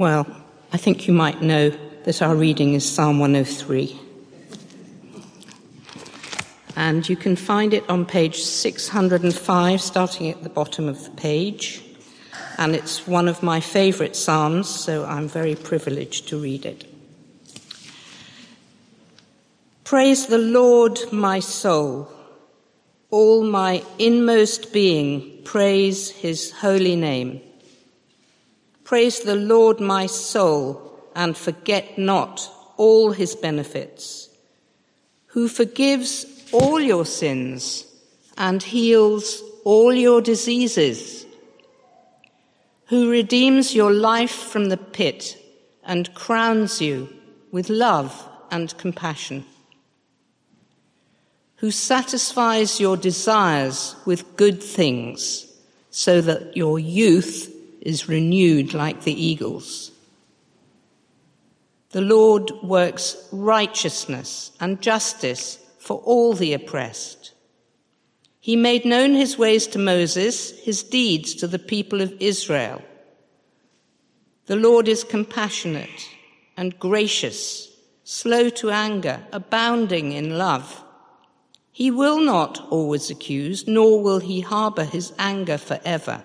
Well, I think you might know that our reading is Psalm 103. And you can find it on page 605, starting at the bottom of the page. And it's one of my favourite Psalms, so I'm very privileged to read it. Praise the Lord, my soul. All my inmost being, praise his holy name. Praise the Lord, my soul, and forget not all his benefits, who forgives all your sins and heals all your diseases, who redeems your life from the pit and crowns you with love and compassion, who satisfies your desires with good things so that your youth is renewed like the eagles. The Lord works righteousness and justice for all the oppressed. He made known his ways to Moses, his deeds to the people of Israel. The Lord is compassionate and gracious, slow to anger, abounding in love. He will not always accuse, nor will he harbor his anger forever.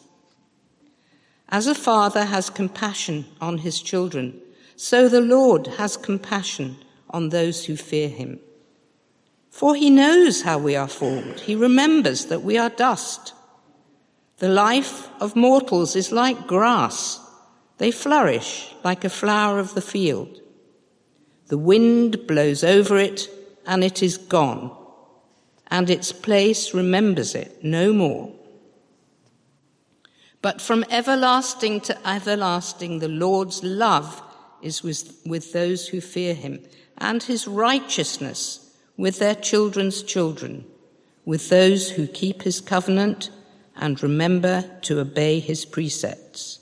As a father has compassion on his children, so the Lord has compassion on those who fear him. For he knows how we are formed. He remembers that we are dust. The life of mortals is like grass. They flourish like a flower of the field. The wind blows over it and it is gone, and its place remembers it no more. But from everlasting to everlasting, the Lord's love is with, with those who fear him, and his righteousness with their children's children, with those who keep his covenant and remember to obey his precepts.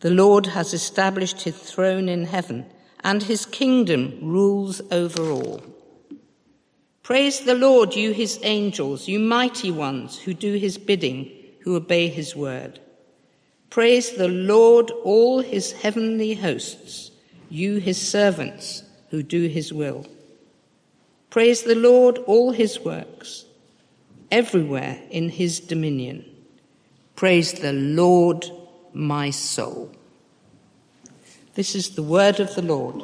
The Lord has established his throne in heaven, and his kingdom rules over all. Praise the Lord, you his angels, you mighty ones who do his bidding, who obey his word. Praise the Lord, all his heavenly hosts, you his servants who do his will. Praise the Lord, all his works, everywhere in his dominion. Praise the Lord, my soul. This is the word of the Lord.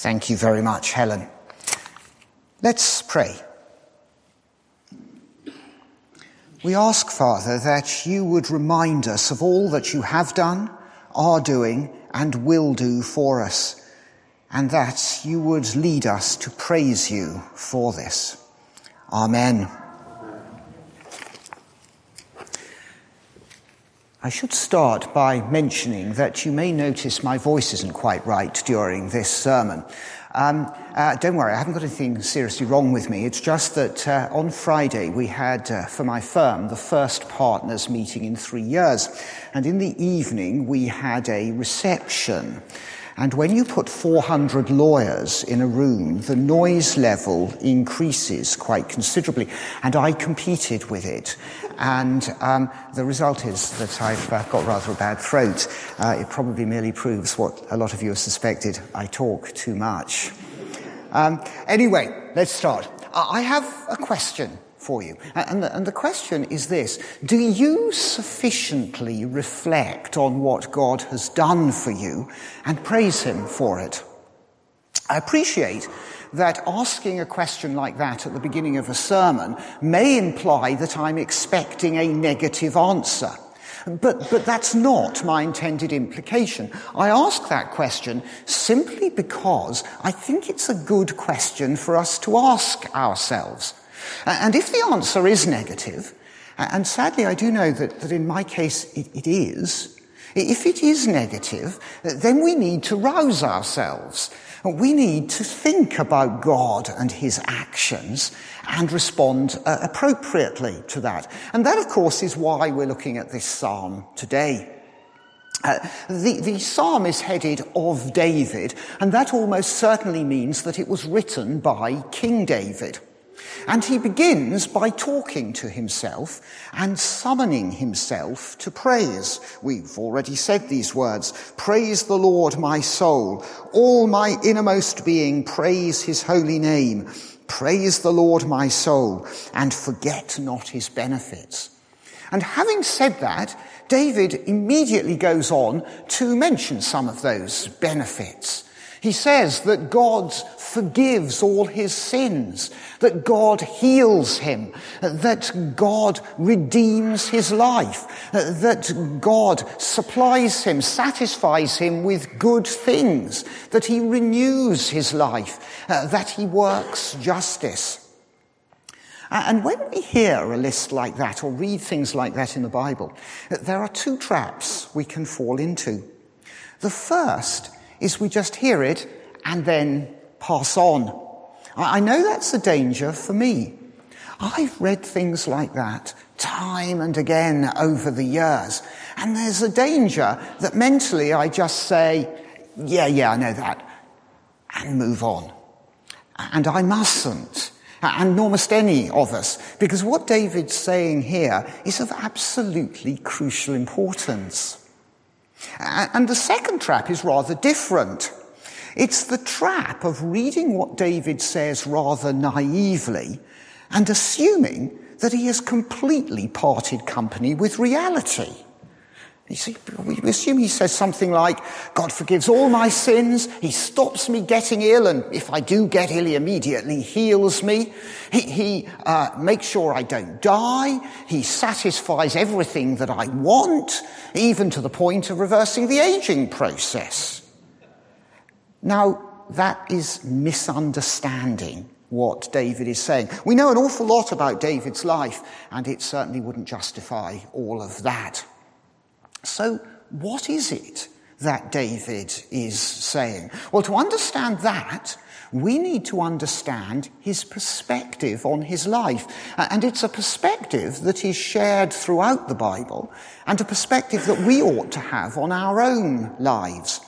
Thank you very much, Helen. Let's pray. We ask, Father, that you would remind us of all that you have done, are doing, and will do for us, and that you would lead us to praise you for this. Amen. I should start by mentioning that you may notice my voice isn't quite right during this sermon. Um, uh, don't worry, I haven't got anything seriously wrong with me. It's just that uh, on Friday we had, uh, for my firm, the first partners meeting in three years. And in the evening we had a reception. And when you put 400 lawyers in a room, the noise level increases quite considerably. And I competed with it. And um, the result is that I've uh, got rather a bad throat. Uh, it probably merely proves what a lot of you have suspected I talk too much. Um, anyway, let's start. I have a question for you. And the, and the question is this Do you sufficiently reflect on what God has done for you and praise Him for it? I appreciate that asking a question like that at the beginning of a sermon may imply that I'm expecting a negative answer. But, but that's not my intended implication. I ask that question simply because I think it's a good question for us to ask ourselves. And if the answer is negative, And sadly, I do know that, that in my case it, it is. If it is negative, then we need to rouse ourselves. We need to think about God and his actions and respond uh, appropriately to that. And that, of course, is why we're looking at this psalm today. Uh, the, the psalm is headed of David, and that almost certainly means that it was written by King David. And he begins by talking to himself and summoning himself to praise. We've already said these words. Praise the Lord, my soul. All my innermost being, praise his holy name. Praise the Lord, my soul, and forget not his benefits. And having said that, David immediately goes on to mention some of those benefits. He says that God forgives all his sins, that God heals him, that God redeems his life, that God supplies him, satisfies him with good things, that he renews his life, uh, that he works justice. And when we hear a list like that or read things like that in the Bible, there are two traps we can fall into. The first is we just hear it and then pass on. I know that's a danger for me. I've read things like that time and again over the years. And there's a danger that mentally I just say, yeah, yeah, I know that, and move on. And I mustn't. And nor must any of us, because what David's saying here is of absolutely crucial importance. And the second trap is rather different. It's the trap of reading what David says rather naively and assuming that he has completely parted company with reality. You see, we assume he says something like, God forgives all my sins, he stops me getting ill, and if I do get ill, he immediately heals me. He, he uh, makes sure I don't die. He satisfies everything that I want, even to the point of reversing the aging process. Now, that is misunderstanding what David is saying. We know an awful lot about David's life, and it certainly wouldn't justify all of that. So, what is it that David is saying? Well, to understand that, we need to understand his perspective on his life. And it's a perspective that is shared throughout the Bible and a perspective that we ought to have on our own lives.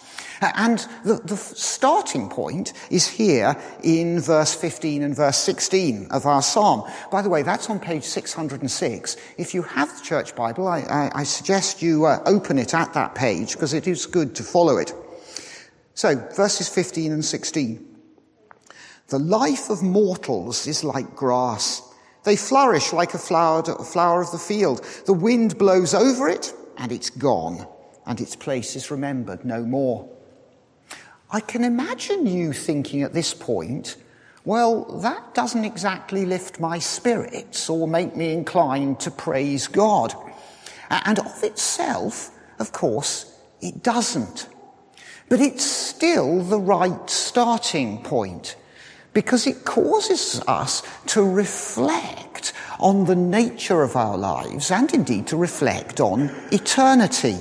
And the, the, starting point is here in verse 15 and verse 16 of our psalm. By the way, that's on page 606. If you have the church Bible, I, I, I suggest you uh, open it at that page because it is good to follow it. So, verses 15 and 16. The life of mortals is like grass. They flourish like a flower, flower of the field. The wind blows over it and it's gone, and its place is remembered no more. I can imagine you thinking at this point, well, that doesn't exactly lift my spirits or make me inclined to praise God. And of itself, of course, it doesn't. But it's still the right starting point because it causes us to reflect on the nature of our lives and indeed to reflect on eternity.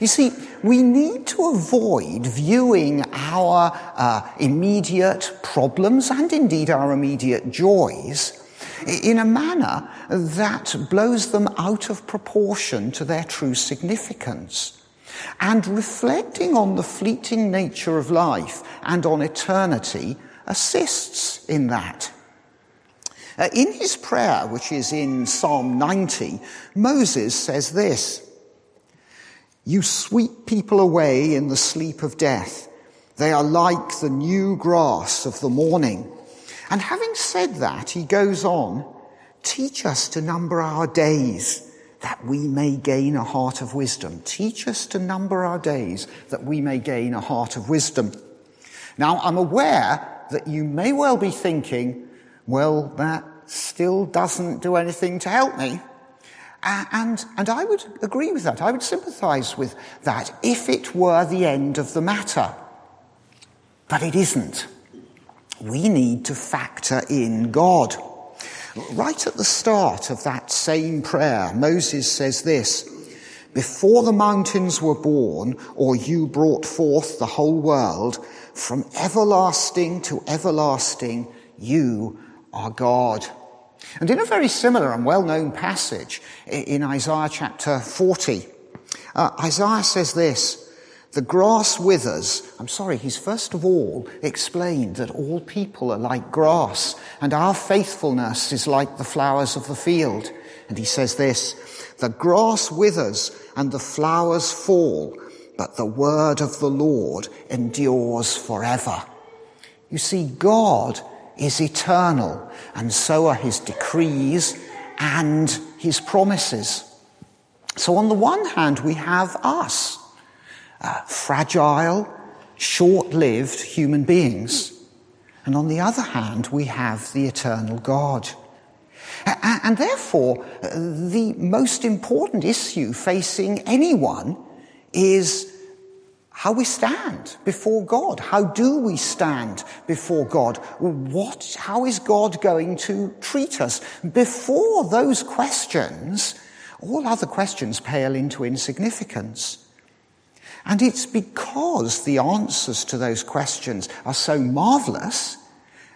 You see, we need to avoid viewing our uh, immediate problems and indeed our immediate joys in a manner that blows them out of proportion to their true significance. And reflecting on the fleeting nature of life and on eternity assists in that. Uh, in his prayer, which is in Psalm 90, Moses says this you sweep people away in the sleep of death. They are like the new grass of the morning. And having said that, he goes on, teach us to number our days that we may gain a heart of wisdom. Teach us to number our days that we may gain a heart of wisdom. Now, I'm aware that you may well be thinking, well, that still doesn't do anything to help me. And, and I would agree with that. I would sympathize with that if it were the end of the matter. But it isn't. We need to factor in God. Right at the start of that same prayer, Moses says this Before the mountains were born, or you brought forth the whole world, from everlasting to everlasting, you are God. And in a very similar and well known passage in Isaiah chapter 40, uh, Isaiah says this the grass withers. I'm sorry, he's first of all explained that all people are like grass and our faithfulness is like the flowers of the field. And he says this, the grass withers and the flowers fall, but the word of the Lord endures forever. You see, God is eternal and so are his decrees and his promises. So on the one hand, we have us uh, fragile, short-lived human beings. And on the other hand, we have the eternal God. And therefore, uh, the most important issue facing anyone is how we stand before God. How do we stand before God? What, how is God going to treat us? Before those questions, all other questions pale into insignificance. And it's because the answers to those questions are so marvelous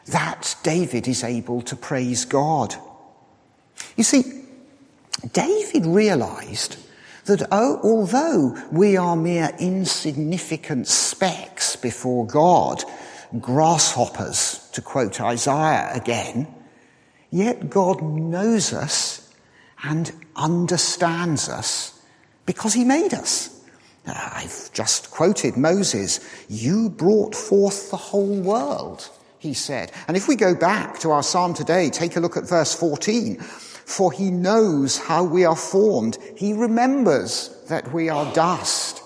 that David is able to praise God. You see, David realized that oh, although we are mere insignificant specks before God, grasshoppers, to quote Isaiah again, yet God knows us and understands us because he made us. I've just quoted Moses. You brought forth the whole world, he said. And if we go back to our psalm today, take a look at verse 14. For he knows how we are formed. He remembers that we are dust.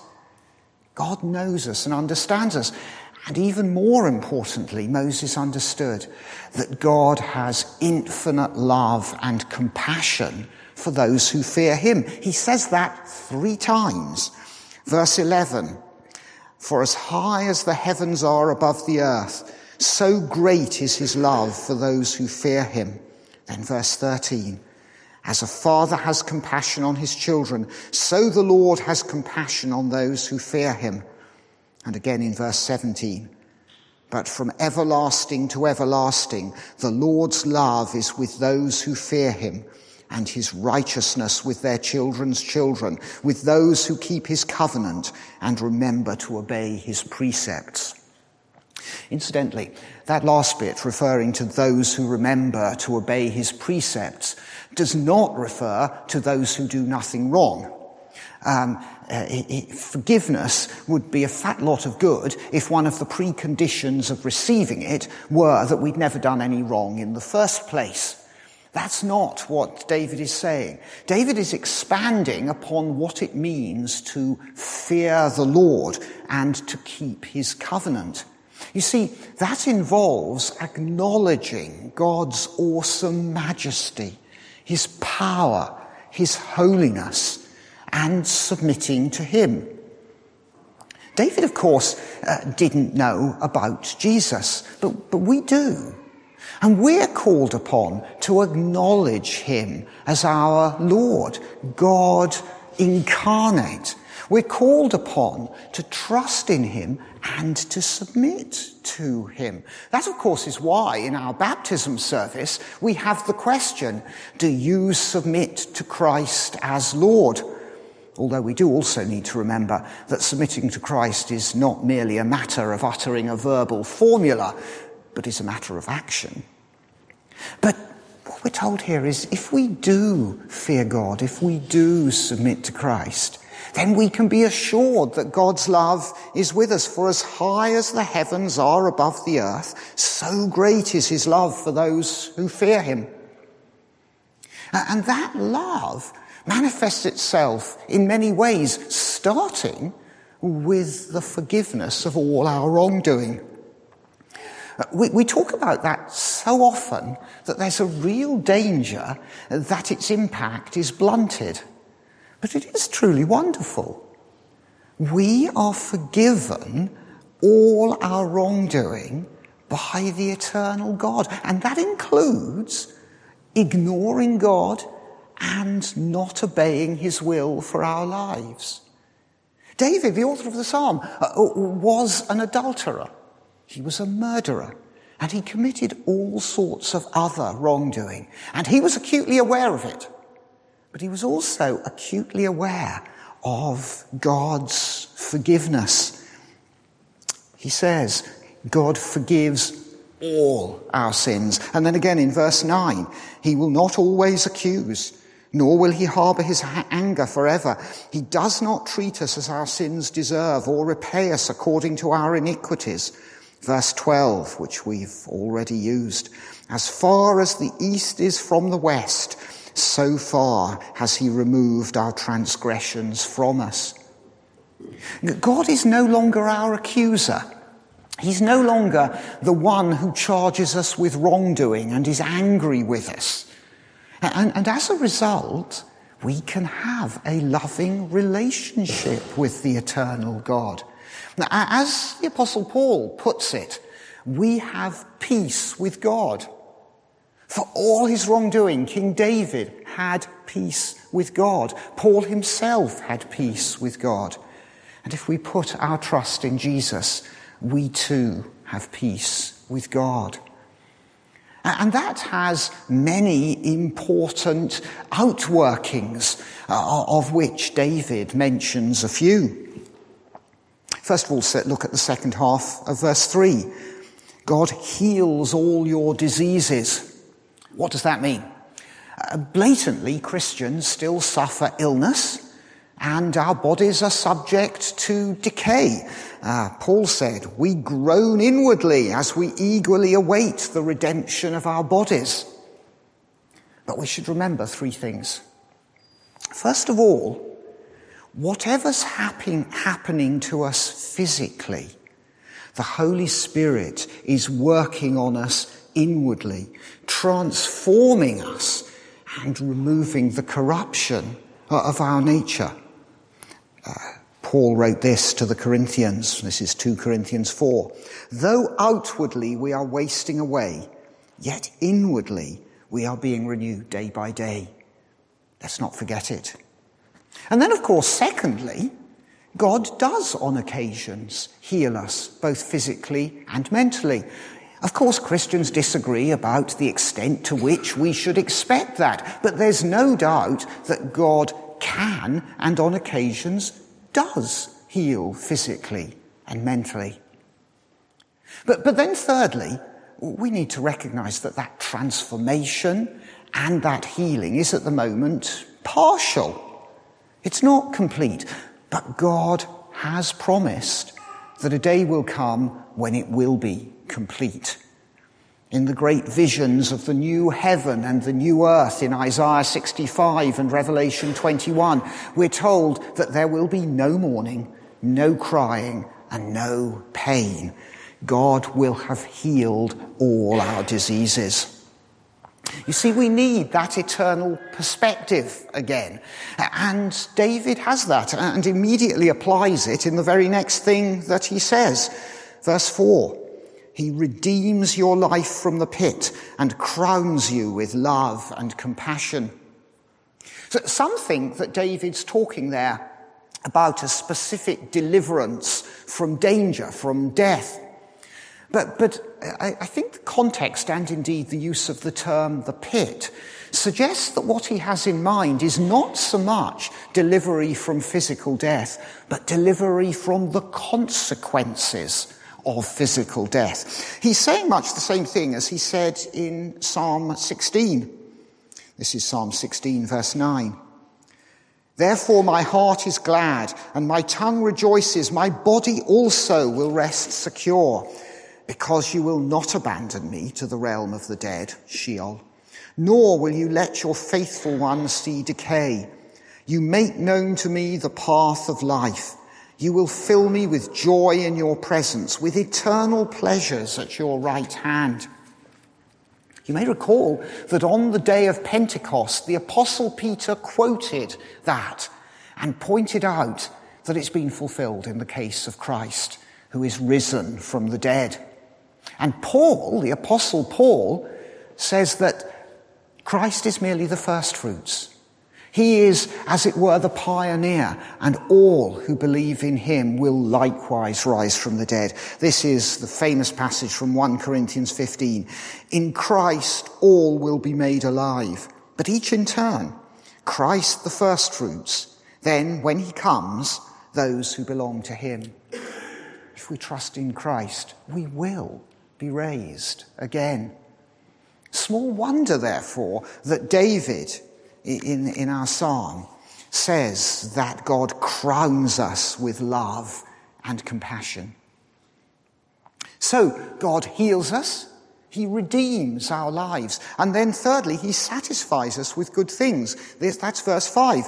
God knows us and understands us. And even more importantly, Moses understood that God has infinite love and compassion for those who fear him. He says that three times. Verse 11, for as high as the heavens are above the earth, so great is his love for those who fear him. Then verse 13, as a father has compassion on his children, so the Lord has compassion on those who fear him. And again in verse 17, but from everlasting to everlasting, the Lord's love is with those who fear him and his righteousness with their children's children, with those who keep his covenant and remember to obey his precepts. Incidentally, that last bit, referring to those who remember to obey his precepts, does not refer to those who do nothing wrong. Um, uh, forgiveness would be a fat lot of good if one of the preconditions of receiving it were that we'd never done any wrong in the first place. That's not what David is saying. David is expanding upon what it means to fear the Lord and to keep his covenant. You see, that involves acknowledging God's awesome majesty, his power, his holiness, and submitting to him. David, of course, uh, didn't know about Jesus, but, but we do. And we're called upon to acknowledge him as our Lord, God incarnate. We're called upon to trust in him and to submit to him. That, of course, is why in our baptism service we have the question, do you submit to Christ as Lord? Although we do also need to remember that submitting to Christ is not merely a matter of uttering a verbal formula, but is a matter of action. But what we're told here is if we do fear God, if we do submit to Christ, then we can be assured that God's love is with us. For as high as the heavens are above the earth, so great is his love for those who fear him. And that love manifests itself in many ways, starting with the forgiveness of all our wrongdoing. We, we talk about that so often that there's a real danger that its impact is blunted. But it is truly wonderful. We are forgiven all our wrongdoing by the eternal God. And that includes ignoring God and not obeying his will for our lives. David, the author of the psalm, uh, was an adulterer. He was a murderer. And he committed all sorts of other wrongdoing. And he was acutely aware of it. But he was also acutely aware of God's forgiveness. He says, God forgives all our sins. And then again in verse 9, he will not always accuse, nor will he harbor his anger forever. He does not treat us as our sins deserve or repay us according to our iniquities. Verse 12, which we've already used. As far as the east is from the west, so far has he removed our transgressions from us. God is no longer our accuser. He's no longer the one who charges us with wrongdoing and is angry with us. And, and, as a result, we can have a loving relationship with the eternal God. As the Apostle Paul puts it, we have peace with God. For all his wrongdoing, King David had peace with God. Paul himself had peace with God. And if we put our trust in Jesus, we too have peace with God. And that has many important outworkings, uh, of which David mentions a few. First of all, look at the second half of verse 3. God heals all your diseases. What does that mean? Uh, blatantly, Christians still suffer illness and our bodies are subject to decay. Uh, Paul said, we groan inwardly as we eagerly await the redemption of our bodies. But we should remember three things. First of all, whatever's happen- happening to us physically, the Holy Spirit is working on us inwardly, transforming us and removing the corruption of our nature. Uh, Paul wrote this to the Corinthians. This is 2 Corinthians 4. Though outwardly we are wasting away, yet inwardly we are being renewed day by day. Let's not forget it. And then, of course, secondly, God does on occasions heal us, both physically and mentally. Of course, Christians disagree about the extent to which we should expect that, but there's no doubt that God can and on occasions does heal physically and mentally. But, but then thirdly, we need to recognize that that transformation and that healing is at the moment partial. It's not complete, but God has promised that a day will come when it will be complete in the great visions of the new heaven and the new earth in Isaiah 65 and Revelation 21, we're told that there will be no mourning, no crying, and no pain. God will have healed all our diseases. You see, we need that eternal perspective again. And David has that and immediately applies it in the very next thing that he says. Verse 4 he redeems your life from the pit and crowns you with love and compassion. So some think that David's talking there about a specific deliverance from danger, from death. But, but I, I think the context and indeed the use of the term the pit suggests that what he has in mind is not so much delivery from physical death, but delivery from the consequences of physical death. He's saying much the same thing as he said in Psalm 16. This is Psalm 16, verse 9. Therefore, my heart is glad and my tongue rejoices. My body also will rest secure because you will not abandon me to the realm of the dead, Sheol, nor will you let your faithful one see decay. You make known to me the path of life. You will fill me with joy in your presence, with eternal pleasures at your right hand. You may recall that on the day of Pentecost, the Apostle Peter quoted that and pointed out that it's been fulfilled in the case of Christ, who is risen from the dead. And Paul, the Apostle Paul, says that Christ is merely the first fruits. He is, as it were, the pioneer, and all who believe in him will likewise rise from the dead. This is the famous passage from 1 Corinthians 15. In Christ, all will be made alive, but each in turn. Christ the first fruits, then, when he comes, those who belong to him. If we trust in Christ, we will be raised again. Small wonder, therefore, that David, in, in our psalm says that God crowns us with love and compassion. So God heals us. He redeems our lives. And then thirdly, he satisfies us with good things. That's verse five.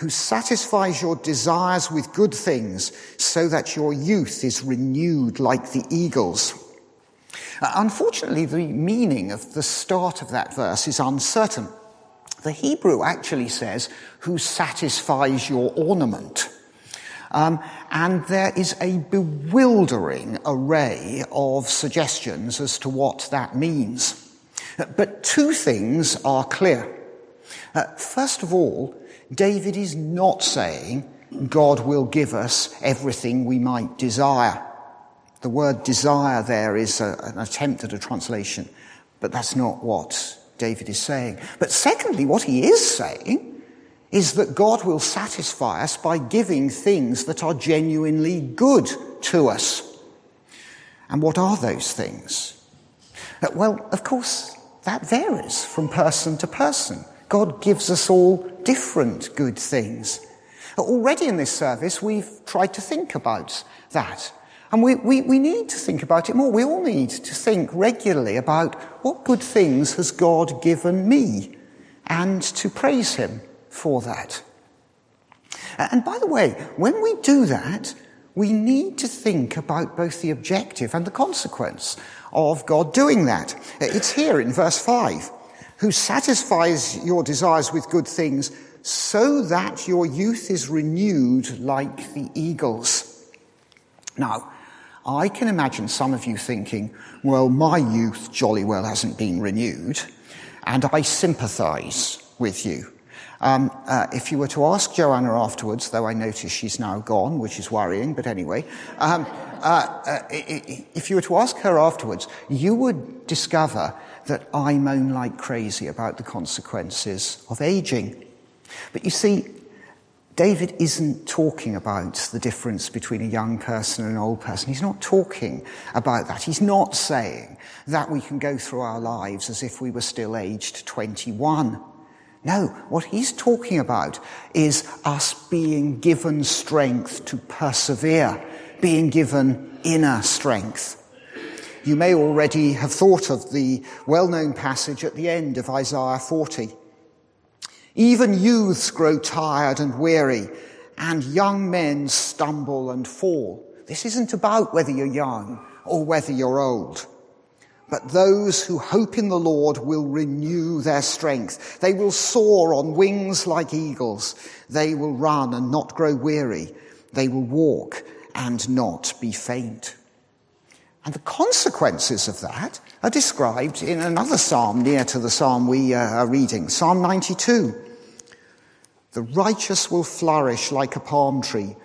Who satisfies your desires with good things so that your youth is renewed like the eagles. Uh, unfortunately, the meaning of the start of that verse is uncertain. The Hebrew actually says, who satisfies your ornament. Um, and there is a bewildering array of suggestions as to what that means. But two things are clear. Uh, first of all, David is not saying God will give us everything we might desire. The word desire there is a, an attempt at a translation, but that's not what David is saying. But secondly, what he is saying is that God will satisfy us by giving things that are genuinely good to us. And what are those things? Uh, well, of course, that varies from person to person. God gives us all different good things. Already in this service, we've tried to think about that. And we, we, we need to think about it more. We all need to think regularly about what good things has God given me and to praise Him for that. And by the way, when we do that, we need to think about both the objective and the consequence of God doing that. It's here in verse 5 who satisfies your desires with good things so that your youth is renewed like the eagles. Now, I can imagine some of you thinking, well, my youth jolly well hasn't been renewed, and I sympathize with you. Um, uh, if you were to ask Joanna afterwards, though I notice she's now gone, which is worrying, but anyway, um, uh, uh, if you were to ask her afterwards, you would discover that I moan like crazy about the consequences of aging. But you see, David isn't talking about the difference between a young person and an old person. He's not talking about that. He's not saying that we can go through our lives as if we were still aged 21. No, what he's talking about is us being given strength to persevere, being given inner strength. You may already have thought of the well-known passage at the end of Isaiah 40 even youths grow tired and weary, and young men stumble and fall. This isn't about whether you're young or whether you're old. But those who hope in the Lord will renew their strength. They will soar on wings like eagles. They will run and not grow weary. They will walk and not be faint. And the consequences of that are described in another psalm near to the psalm we uh, are reading, Psalm 92. The righteous will flourish like a palm tree.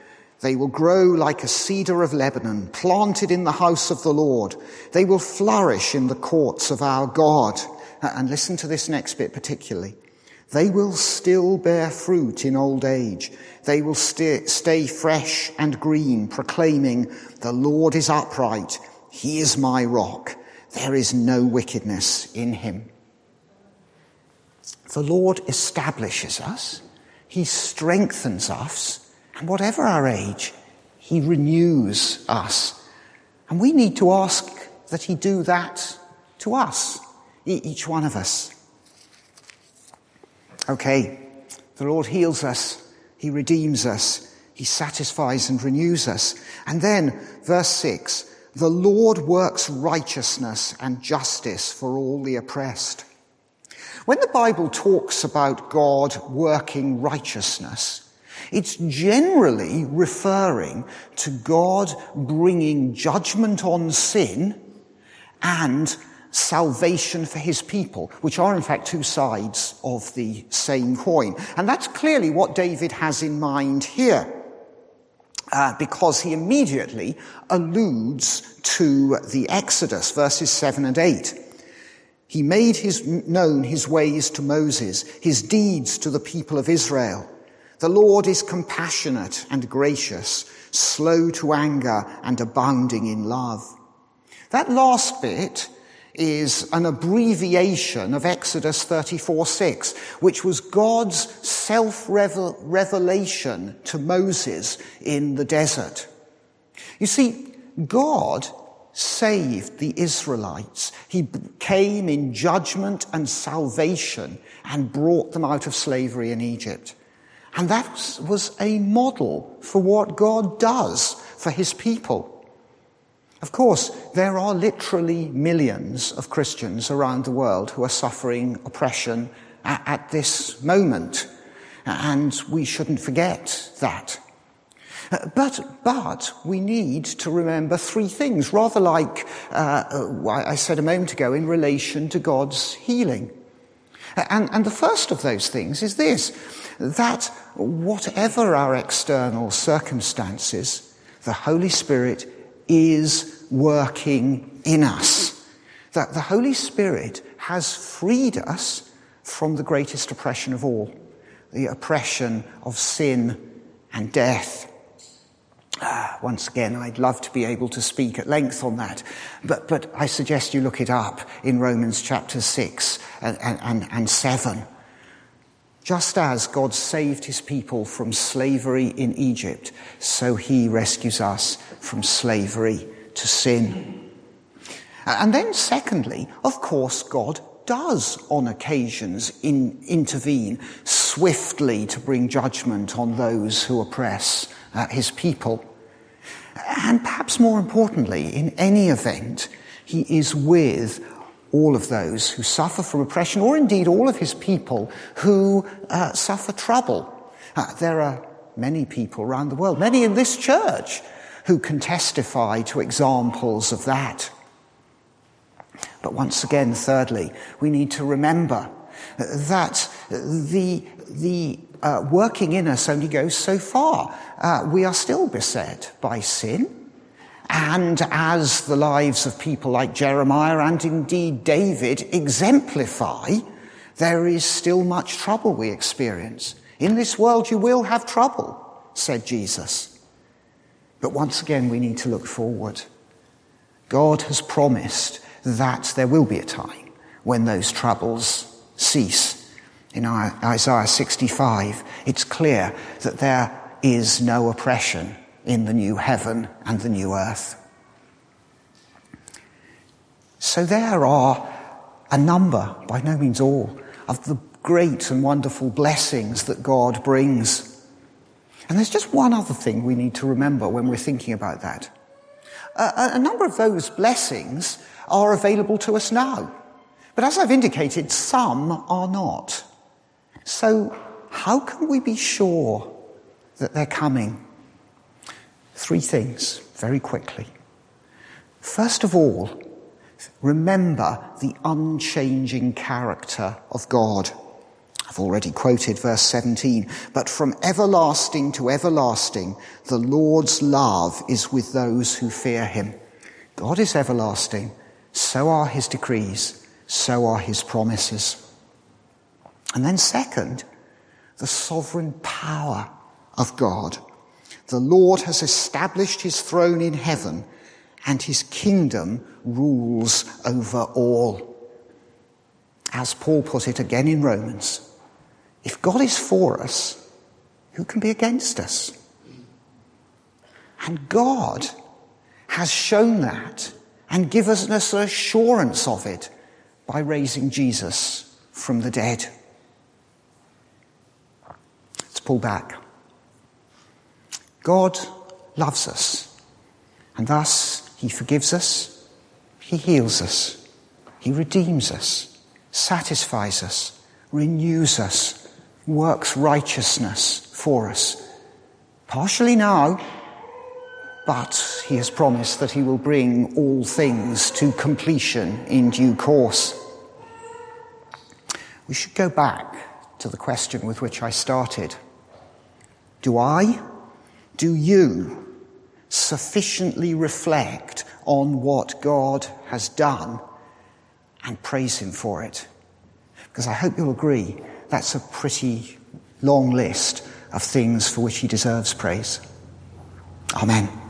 They will grow like a cedar of Lebanon, planted in the house of the Lord. They will flourish in the courts of our God. And listen to this next bit particularly. They will still bear fruit in old age. They will stay, stay fresh and green, proclaiming, the Lord is upright. He is my rock. There is no wickedness in him. The Lord establishes us he strengthens us, and whatever our age, He renews us. And we need to ask that He do that to us, each one of us. Okay, the Lord heals us, He redeems us, He satisfies and renews us. And then, verse 6 the Lord works righteousness and justice for all the oppressed. When the Bible talks about God working righteousness, it's generally referring to God bringing judgment on sin and salvation for his people, which are in fact two sides of the same coin. And that's clearly what David has in mind here. Uh, because he immediately alludes to the Exodus, verses 7 and 8. He made his, known his ways to Moses, his deeds to the people of Israel. The Lord is compassionate and gracious, slow to anger and abounding in love. That last bit is an abbreviation of Exodus 34 6, which was God's self revelation to Moses in the desert. You see, God saved the Israelites. He came in judgment and salvation and brought them out of slavery in Egypt. And that was a model for what God does for his people. Of course, there are literally millions of Christians around the world who are suffering oppression at, this moment. And we shouldn't forget that. But, but we need to remember three things, rather like uh, I said a moment ago in relation to God's healing. And, and the first of those things is this, that whatever our external circumstances, the Holy Spirit is working in us. That the Holy Spirit has freed us from the greatest oppression of all, the oppression of sin and death. Once again, I'd love to be able to speak at length on that, but, but I suggest you look it up in Romans chapter 6 and, and, and 7. Just as God saved his people from slavery in Egypt, so he rescues us from slavery to sin. And then, secondly, of course, God does on occasions in, intervene swiftly to bring judgment on those who oppress uh, his people. And perhaps more importantly, in any event, he is with all of those who suffer from oppression, or indeed all of his people who uh, suffer trouble. Uh, there are many people around the world, many in this church, who can testify to examples of that. But once again, thirdly, we need to remember that the, the uh, working in us only goes so far. Uh, we are still beset by sin. And as the lives of people like Jeremiah and indeed David exemplify, there is still much trouble we experience. In this world you will have trouble, said Jesus. But once again, we need to look forward. God has promised that there will be a time when those troubles cease. In Isaiah 65, it's clear that there is no oppression in the new heaven and the new earth. So there are a number, by no means all, of the great and wonderful blessings that God brings. And there's just one other thing we need to remember when we're thinking about that. A, a number of those blessings are available to us now. But as I've indicated, some are not. So how can we be sure that they're coming? Three things, very quickly. First of all, remember the unchanging character of God. I've already quoted verse 17, but from everlasting to everlasting, the Lord's love is with those who fear him. God is everlasting, so are his decrees, so are his promises. And then second, the sovereign power of God. The Lord has established his throne in heaven and his kingdom rules over all. As Paul put it again in Romans, if God is for us, who can be against us? And God has shown that and given us an assurance of it by raising Jesus from the dead. Pull back. God loves us, and thus He forgives us, He heals us, He redeems us, satisfies us, renews us, works righteousness for us. Partially now, but he has promised that he will bring all things to completion in due course. We should go back to the question with which I started. Do I, do you, sufficiently reflect on what God has done and praise Him for it? Because I hope you'll agree that's a pretty long list of things for which He deserves praise. Amen.